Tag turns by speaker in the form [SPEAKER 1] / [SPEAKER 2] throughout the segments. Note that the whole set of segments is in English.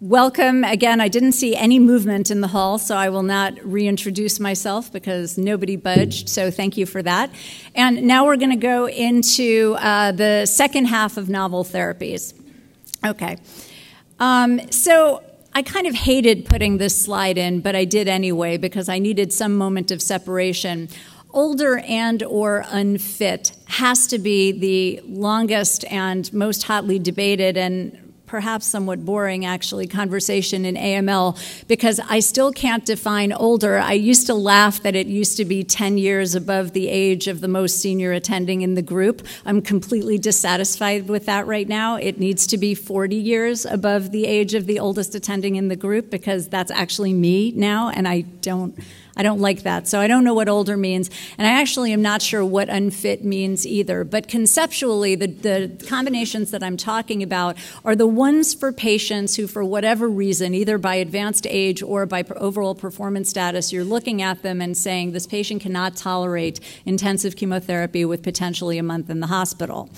[SPEAKER 1] welcome again. I didn't see any movement in the hall, so I will not reintroduce myself because nobody budged. So thank you for that. And now we're going to go into uh, the second half of novel therapies. Okay. Um, so I kind of hated putting this slide in, but I did anyway because I needed some moment of separation older and or unfit has to be the longest and most hotly debated and perhaps somewhat boring actually conversation in AML because I still can't define older. I used to laugh that it used to be 10 years above the age of the most senior attending in the group. I'm completely dissatisfied with that right now. It needs to be 40 years above the age of the oldest attending in the group because that's actually me now and I don't I don't like that. So I don't know what older means. And I actually am not sure what unfit means either. But conceptually, the, the combinations that I'm talking about are the ones for patients who, for whatever reason, either by advanced age or by overall performance status, you're looking at them and saying this patient cannot tolerate intensive chemotherapy with potentially a month in the hospital.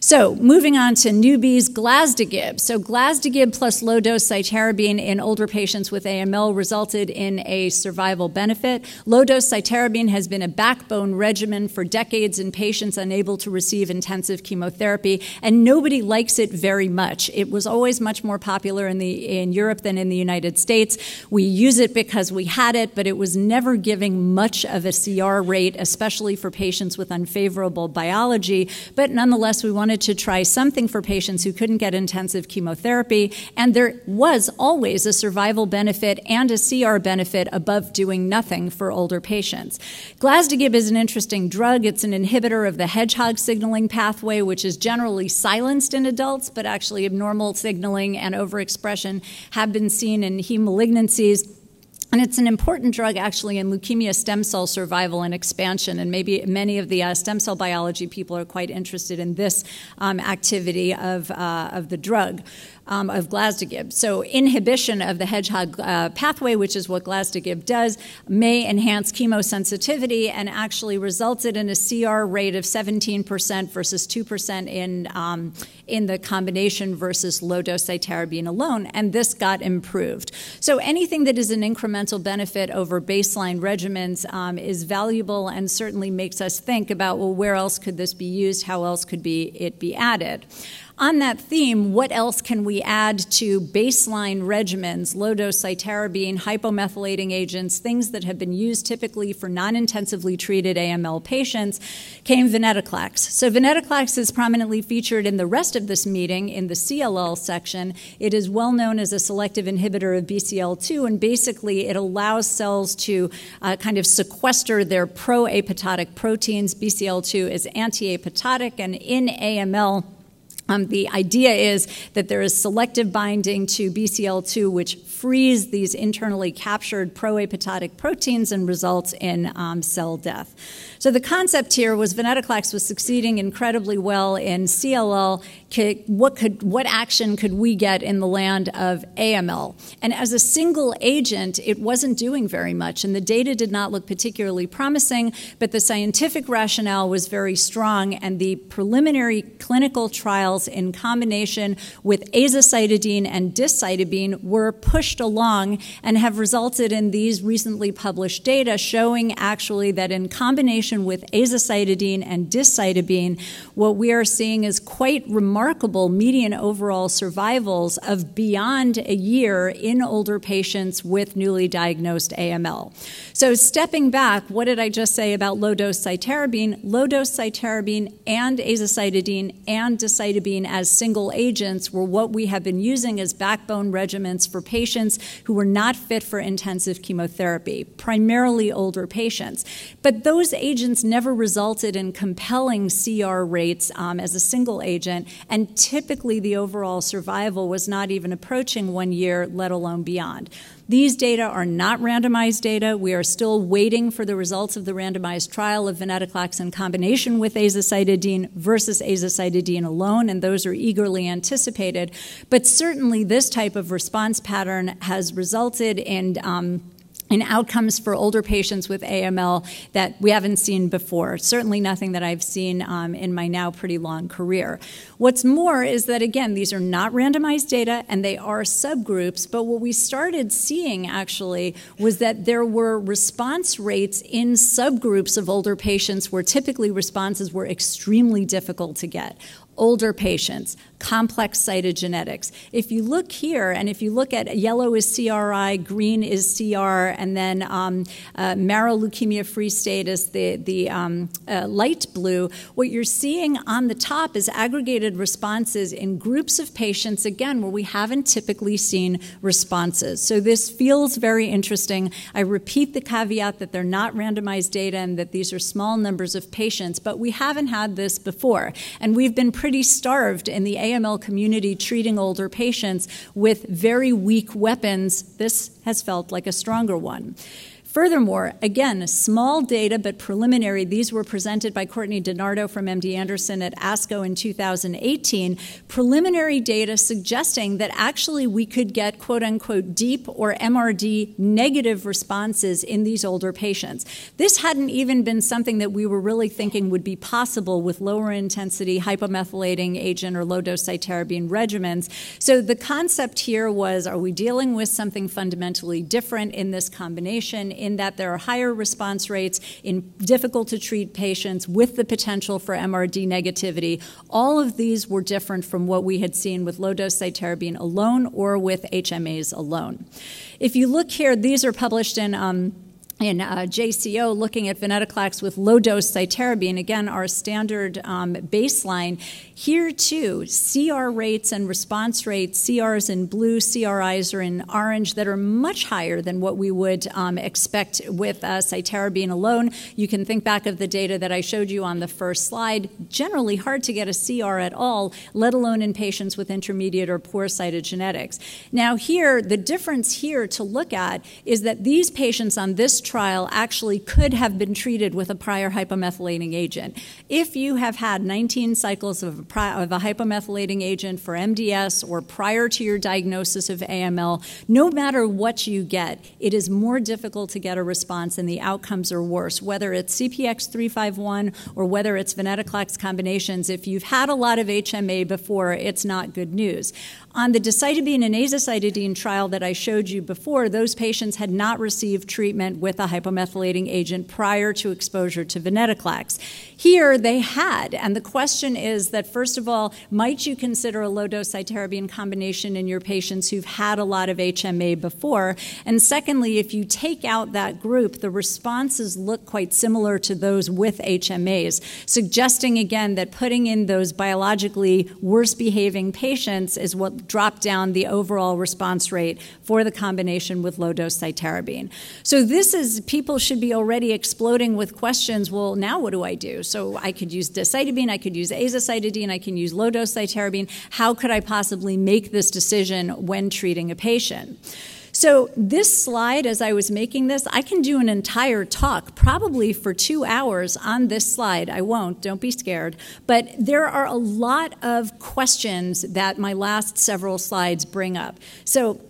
[SPEAKER 1] So, moving on to newbies, Glasdegib. So, Glasdegib plus low dose cytarabine in older patients with AML resulted in a survival benefit. Low dose cytarabine has been a backbone regimen for decades in patients unable to receive intensive chemotherapy, and nobody likes it very much. It was always much more popular in, the, in Europe than in the United States. We use it because we had it, but it was never giving much of a CR rate, especially for patients with unfavorable biology. But nonetheless, we wanted to try something for patients who couldn't get intensive chemotherapy, and there was always a survival benefit and a CR benefit above doing nothing for older patients. Glasdegib is an interesting drug. It's an inhibitor of the hedgehog signaling pathway, which is generally silenced in adults, but actually abnormal signaling and overexpression have been seen in heme malignancies. And it's an important drug actually in leukemia stem cell survival and expansion. And maybe many of the uh, stem cell biology people are quite interested in this um, activity of, uh, of the drug um, of Glasdegib. So, inhibition of the hedgehog uh, pathway, which is what Glasdegib does, may enhance chemosensitivity and actually resulted in a CR rate of 17% versus 2% in, um, in the combination versus low dose cytarabine alone. And this got improved. So, anything that is an incremental benefit over baseline regimens um, is valuable and certainly makes us think about well, where else could this be used? How else could be, it be added? On that theme, what else can we add to baseline regimens, low dose cytarabine, hypomethylating agents, things that have been used typically for non intensively treated AML patients, came venetoclax. So, venetoclax is prominently featured in the rest of this meeting in the CLL section. It is well known as a selective inhibitor of BCL2, and basically it allows cells to uh, kind of sequester their pro apoptotic proteins. BCL2 is anti apoptotic, and in AML, um, the idea is that there is selective binding to BCL2, which frees these internally captured proapoptotic proteins and results in um, cell death. So the concept here was venetoclax was succeeding incredibly well in CLL. What could what action could we get in the land of AML? And as a single agent, it wasn't doing very much, and the data did not look particularly promising. But the scientific rationale was very strong, and the preliminary clinical trials in combination with azacitidine and decitabine were pushed along and have resulted in these recently published data showing actually that in combination with azacitidine and decitabine, what we are seeing is quite remarkable median overall survivals of beyond a year in older patients with newly diagnosed AML. So, stepping back, what did I just say about low dose cytarabine? Low dose cytarabine and azacitidine and decitabine as single agents were what we have been using as backbone regimens for patients who were not fit for intensive chemotherapy, primarily older patients. But those agents never resulted in compelling CR rates um, as a single agent, and typically the overall survival was not even approaching one year, let alone beyond. These data are not randomized data. We are still waiting for the results of the randomized trial of venetoclax in combination with azacitidine versus azacitidine alone, and those are eagerly anticipated. But certainly, this type of response pattern has resulted in um, and outcomes for older patients with AML that we haven't seen before. Certainly nothing that I've seen um, in my now pretty long career. What's more is that, again, these are not randomized data and they are subgroups, but what we started seeing actually was that there were response rates in subgroups of older patients where typically responses were extremely difficult to get older patients, complex cytogenetics. If you look here, and if you look at yellow is CRI, green is CR, and then um, uh, marrow leukemia free state is the, the um, uh, light blue, what you're seeing on the top is aggregated responses in groups of patients, again, where we haven't typically seen responses. So this feels very interesting. I repeat the caveat that they're not randomized data and that these are small numbers of patients, but we haven't had this before. And we've been pretty starved in the AML community treating older patients with very weak weapons. This has felt like a stronger one. Furthermore, again, small data but preliminary, these were presented by Courtney DiNardo from MD Anderson at ASCO in 2018. Preliminary data suggesting that actually we could get quote unquote deep or MRD negative responses in these older patients. This hadn't even been something that we were really thinking would be possible with lower intensity hypomethylating agent or low dose cytarabine regimens. So the concept here was are we dealing with something fundamentally different in this combination? In that there are higher response rates in difficult to treat patients with the potential for MRD negativity. All of these were different from what we had seen with low dose cytarabine alone or with HMAs alone. If you look here, these are published in. Um, in uh, JCO looking at venetoclax with low dose cytarabine, again, our standard um, baseline. Here, too, CR rates and response rates, CRs in blue, CRIs are in orange, that are much higher than what we would um, expect with uh, cytarabine alone. You can think back of the data that I showed you on the first slide. Generally, hard to get a CR at all, let alone in patients with intermediate or poor cytogenetics. Now, here, the difference here to look at is that these patients on this trial actually could have been treated with a prior hypomethylating agent. If you have had 19 cycles of of a hypomethylating agent for MDS or prior to your diagnosis of AML, no matter what you get, it is more difficult to get a response and the outcomes are worse, whether it's CPX351 or whether it's venetoclax combinations. If you've had a lot of HMA before, it's not good news. On the decitabine and azacitidine trial that I showed you before, those patients had not received treatment with a hypomethylating agent prior to exposure to venetoclax. Here they had, and the question is that first of all, might you consider a low dose cytarabine combination in your patients who've had a lot of HMA before? And secondly, if you take out that group, the responses look quite similar to those with HMAs, suggesting again that putting in those biologically worse behaving patients is what drop down the overall response rate for the combination with low dose cytarabine. So this is people should be already exploding with questions. Well, now what do I do? So I could use decitabine, I could use azacitidine, I can use low dose cytarabine. How could I possibly make this decision when treating a patient? So, this slide, as I was making this, I can do an entire talk, probably for two hours, on this slide. I won't, don't be scared. But there are a lot of questions that my last several slides bring up. So,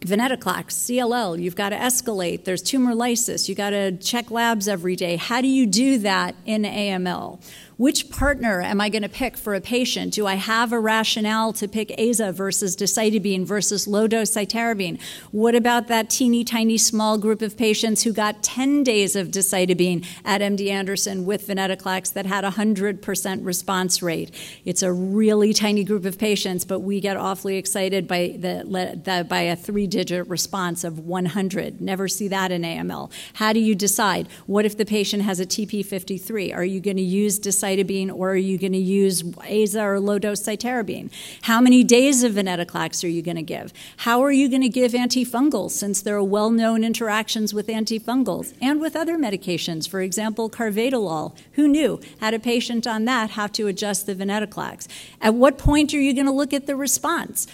[SPEAKER 1] venetoclax, CLL, you've got to escalate. There's tumor lysis. You've got to check labs every day. How do you do that in AML? Which partner am I going to pick for a patient? Do I have a rationale to pick AZA versus decitabine versus low dose cytarabine? What about that teeny tiny small group of patients who got 10 days of decitabine at MD Anderson with venetoclax that had a 100% response rate? It's a really tiny group of patients, but we get awfully excited by, the, the by a three digit response of 100. Never see that in AML. How do you decide? What if the patient has a TP53? Are you going to use decitabine? Cytabine or are you going to use AZA or low dose cytarabine? How many days of venetoclax are you going to give? How are you going to give antifungals since there are well known interactions with antifungals and with other medications? For example, carvedilol. Who knew? Had a patient on that have to adjust the venetoclax. At what point are you going to look at the response?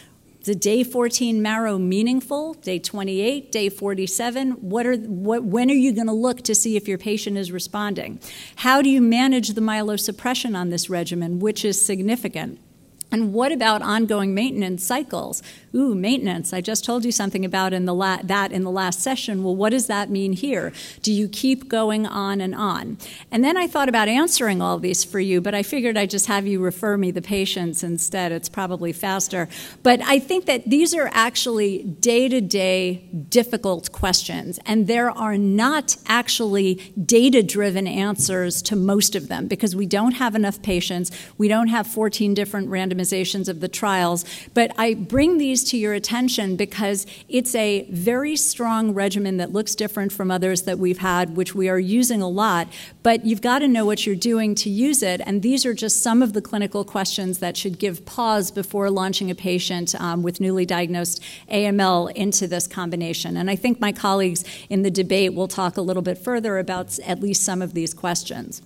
[SPEAKER 1] The day 14 marrow meaningful? Day 28, day 47? What are, what, when are you going to look to see if your patient is responding? How do you manage the myelosuppression on this regimen, which is significant? And what about ongoing maintenance cycles? Ooh, maintenance. I just told you something about in the la- that in the last session. Well, what does that mean here? Do you keep going on and on? And then I thought about answering all these for you, but I figured I'd just have you refer me the patients instead. It's probably faster. But I think that these are actually day to day difficult questions, and there are not actually data driven answers to most of them because we don't have enough patients. We don't have 14 different randomizations of the trials. But I bring these to your attention because it's a very strong regimen that looks different from others that we've had, which we are using a lot. But you've got to know what you're doing to use it. And these are just some of the clinical questions that should give pause before launching a patient um, with newly diagnosed AML into this combination. And I think my colleagues in the debate will talk a little bit further about at least some of these questions.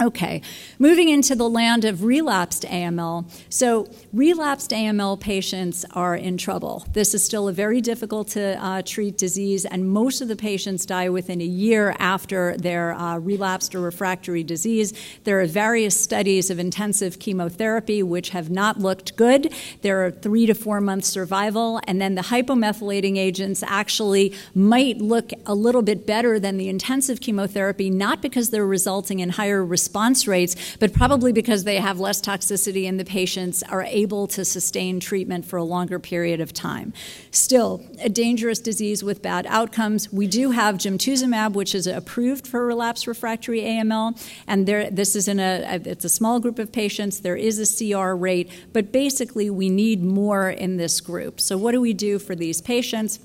[SPEAKER 1] Okay, moving into the land of relapsed AML. So, relapsed AML patients are in trouble. This is still a very difficult to uh, treat disease, and most of the patients die within a year after their uh, relapsed or refractory disease. There are various studies of intensive chemotherapy which have not looked good. There are three to four months survival, and then the hypomethylating agents actually might look a little bit better than the intensive chemotherapy, not because they're resulting in higher response response rates, but probably because they have less toxicity and the patients are able to sustain treatment for a longer period of time. Still, a dangerous disease with bad outcomes. We do have gemtuzumab, which is approved for relapse refractory AML, and there, this is in a it's a small group of patients. There is a CR rate, but basically we need more in this group. So what do we do for these patients?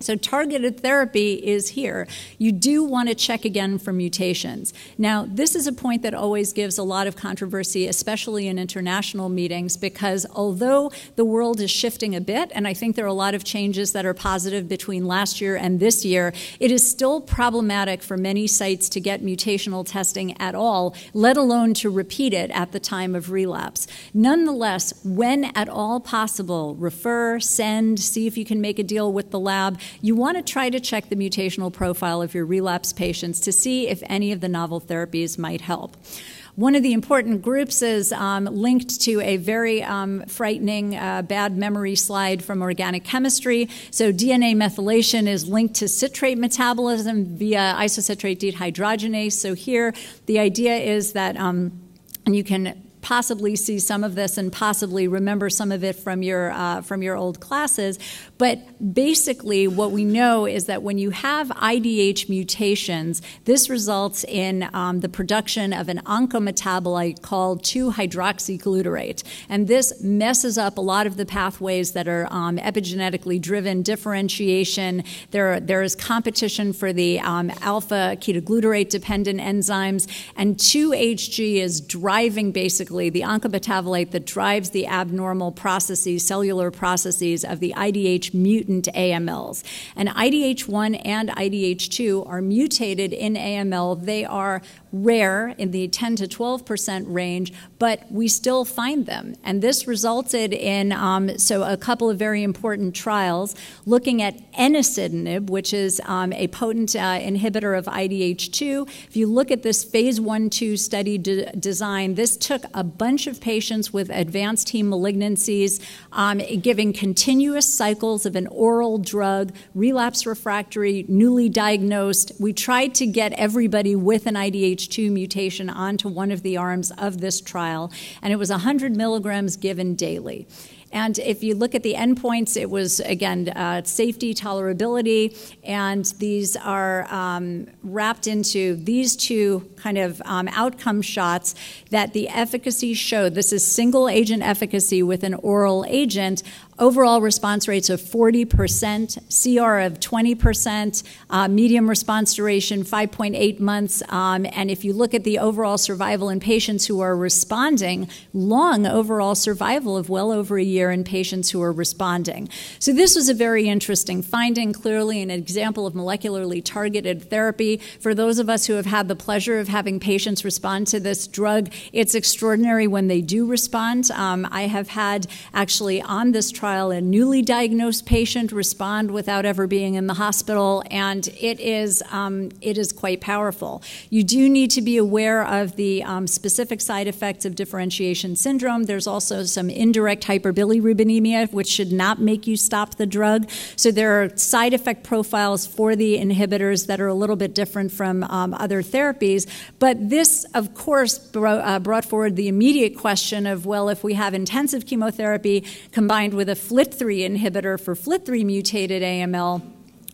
[SPEAKER 1] So, targeted therapy is here. You do want to check again for mutations. Now, this is a point that always gives a lot of controversy, especially in international meetings, because although the world is shifting a bit, and I think there are a lot of changes that are positive between last year and this year, it is still problematic for many sites to get mutational testing at all, let alone to repeat it at the time of relapse. Nonetheless, when at all possible, refer, send, see if you can make a deal with the lab you want to try to check the mutational profile of your relapse patients to see if any of the novel therapies might help. One of the important groups is um, linked to a very um, frightening uh, bad memory slide from organic chemistry. So, DNA methylation is linked to citrate metabolism via isocitrate dehydrogenase. So, here the idea is that. Um, and you can possibly see some of this and possibly remember some of it from your uh, from your old classes. But basically, what we know is that when you have IDH mutations, this results in um, the production of an oncometabolite called 2-hydroxyglutarate, and this messes up a lot of the pathways that are um, epigenetically driven. Differentiation. There there is competition for the um, alpha ketoglutarate dependent enzymes, and 2-HG is driving basically the oncometabolite that drives the abnormal processes, cellular processes of the IDH mutant AMLs. And IDH1 and IDH2 are mutated in AML. They are rare in the 10 to 12 percent range, but we still find them. And this resulted in um, so a couple of very important trials looking at enasidenib, which is um, a potent uh, inhibitor of IDH2. If you look at this phase one two study de- design, this took a bunch of patients with advanced heme malignancies, um, giving continuous cycles of an oral drug, relapse refractory, newly diagnosed. We tried to get everybody with an IDH H2 mutation onto one of the arms of this trial, and it was 100 milligrams given daily. And if you look at the endpoints, it was, again, uh, safety, tolerability, and these are um, wrapped into these two kind of um, outcome shots that the efficacy showed. This is single agent efficacy with an oral agent overall response rates of 40%, CR of 20%, uh, medium response duration 5.8 months. Um, and if you look at the overall survival in patients who are responding, long overall survival of well over a year in patients who are responding. So this was a very interesting finding, clearly an example of molecularly targeted therapy. For those of us who have had the pleasure of having patients respond to this drug, it's extraordinary when they do respond. Um, I have had actually on this trial trial a newly diagnosed patient respond without ever being in the hospital, and it is um, it is quite powerful. You do need to be aware of the um, specific side effects of differentiation syndrome. There's also some indirect hyperbilirubinemia, which should not make you stop the drug. So there are side effect profiles for the inhibitors that are a little bit different from um, other therapies. But this, of course, bro- uh, brought forward the immediate question of well, if we have intensive chemotherapy combined with a FLT3 inhibitor for FLT3 mutated AML,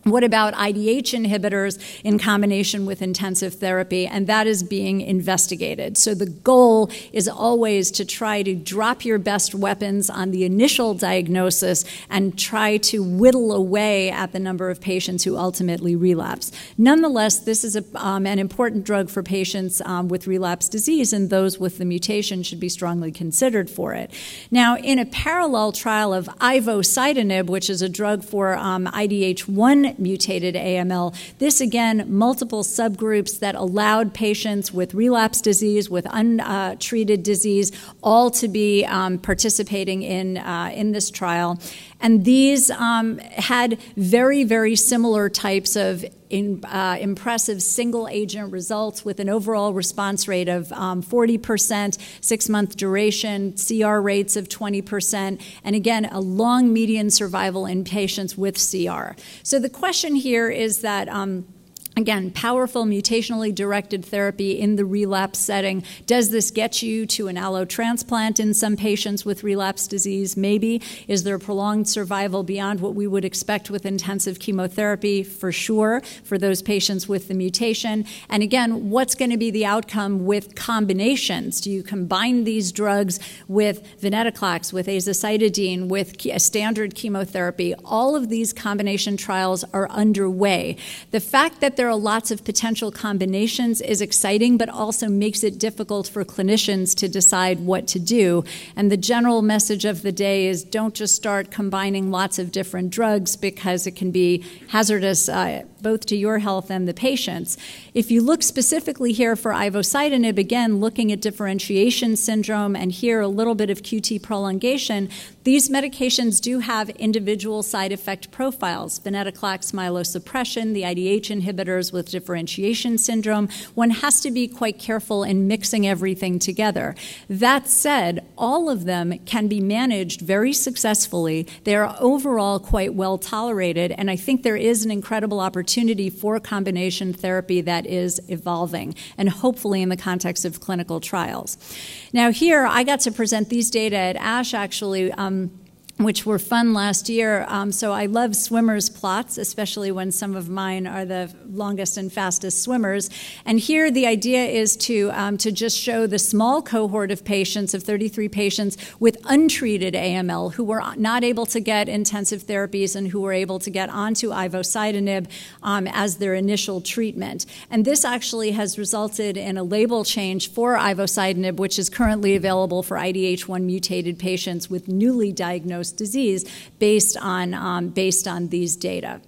[SPEAKER 1] what about IDH inhibitors in combination with intensive therapy? And that is being investigated. So the goal is always to try to drop your best weapons on the initial diagnosis and try to whittle away at the number of patients who ultimately relapse. Nonetheless, this is a, um, an important drug for patients um, with relapse disease, and those with the mutation should be strongly considered for it. Now, in a parallel trial of ivosidenib, which is a drug for um, IDH1 mutated AML. This again, multiple subgroups that allowed patients with relapse disease, with untreated disease, all to be um, participating in, uh, in this trial. And these um, had very, very similar types of in, uh, impressive single agent results with an overall response rate of um, 40%, six month duration, CR rates of 20%, and again, a long median survival in patients with CR. So the question here is that. Um, Again, powerful mutationally directed therapy in the relapse setting. Does this get you to an allo transplant in some patients with relapse disease? Maybe. Is there prolonged survival beyond what we would expect with intensive chemotherapy? For sure, for those patients with the mutation. And again, what's going to be the outcome with combinations? Do you combine these drugs with venetoclax, with azacitidine, with standard chemotherapy? All of these combination trials are underway. The fact that there are lots of potential combinations is exciting, but also makes it difficult for clinicians to decide what to do. And the general message of the day is don't just start combining lots of different drugs because it can be hazardous uh, both to your health and the patient's. If you look specifically here for ivosidenib, again, looking at differentiation syndrome and here a little bit of QT prolongation, these medications do have individual side effect profiles. Venetoclax myelosuppression, the IDH with differentiation syndrome. One has to be quite careful in mixing everything together. That said, all of them can be managed very successfully. They are overall quite well tolerated, and I think there is an incredible opportunity for combination therapy that that is evolving, and hopefully in the context of clinical trials. Now, here I got to present these data at ASH actually. Um, which were fun last year. Um, so I love swimmers' plots, especially when some of mine are the longest and fastest swimmers. And here the idea is to, um, to just show the small cohort of patients, of 33 patients with untreated AML who were not able to get intensive therapies and who were able to get onto ivosidenib um, as their initial treatment. And this actually has resulted in a label change for ivosidenib, which is currently available for IDH1 mutated patients with newly diagnosed disease based on, um, based on these data.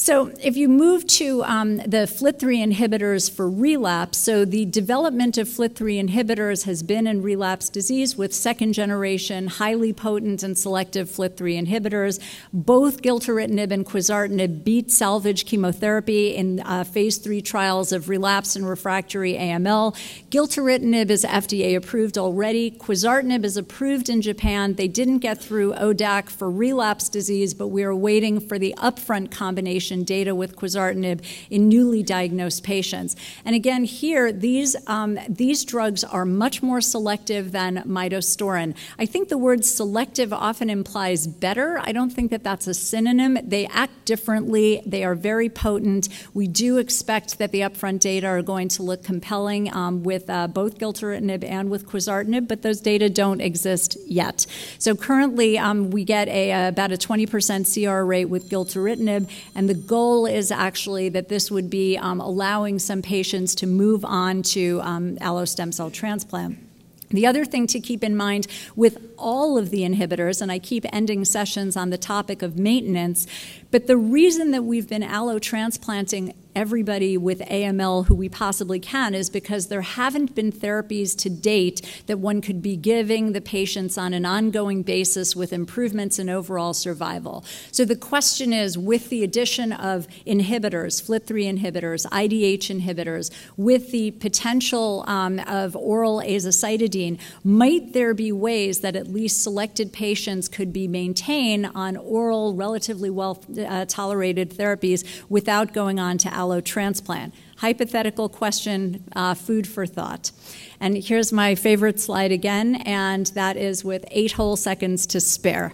[SPEAKER 1] So, if you move to um, the FLT3 inhibitors for relapse, so the development of FLT3 inhibitors has been in relapse disease with second generation, highly potent and selective FLT3 inhibitors. Both gilteritinib and quizartinib beat salvage chemotherapy in uh, phase three trials of relapse and refractory AML. Gilteritinib is FDA approved already. Quizartinib is approved in Japan. They didn't get through ODAC for relapse disease, but we are waiting for the upfront combination data with quizartinib in newly diagnosed patients. And again, here, these, um, these drugs are much more selective than midostaurin. I think the word selective often implies better. I don't think that that's a synonym. They act differently, they are very potent. We do expect that the upfront data are going to look compelling um, with uh, both gilteritinib and with quizartinib, but those data don't exist yet. So currently, um, we get a, about a 20% CR rate with gilteritinib, and the goal is actually that this would be um, allowing some patients to move on to um, allo stem cell transplant. The other thing to keep in mind with all of the inhibitors, and I keep ending sessions on the topic of maintenance, but the reason that we've been allo transplanting everybody with AML who we possibly can is because there haven't been therapies to date that one could be giving the patients on an ongoing basis with improvements in overall survival. So the question is with the addition of inhibitors, FLT3 inhibitors, IDH inhibitors, with the potential um, of oral azacitidine, might there be ways that at least selected patients could be maintained on oral, relatively well uh, tolerated therapies without going on to allotransplant? Hypothetical question, uh, food for thought. And here's my favorite slide again, and that is with eight whole seconds to spare.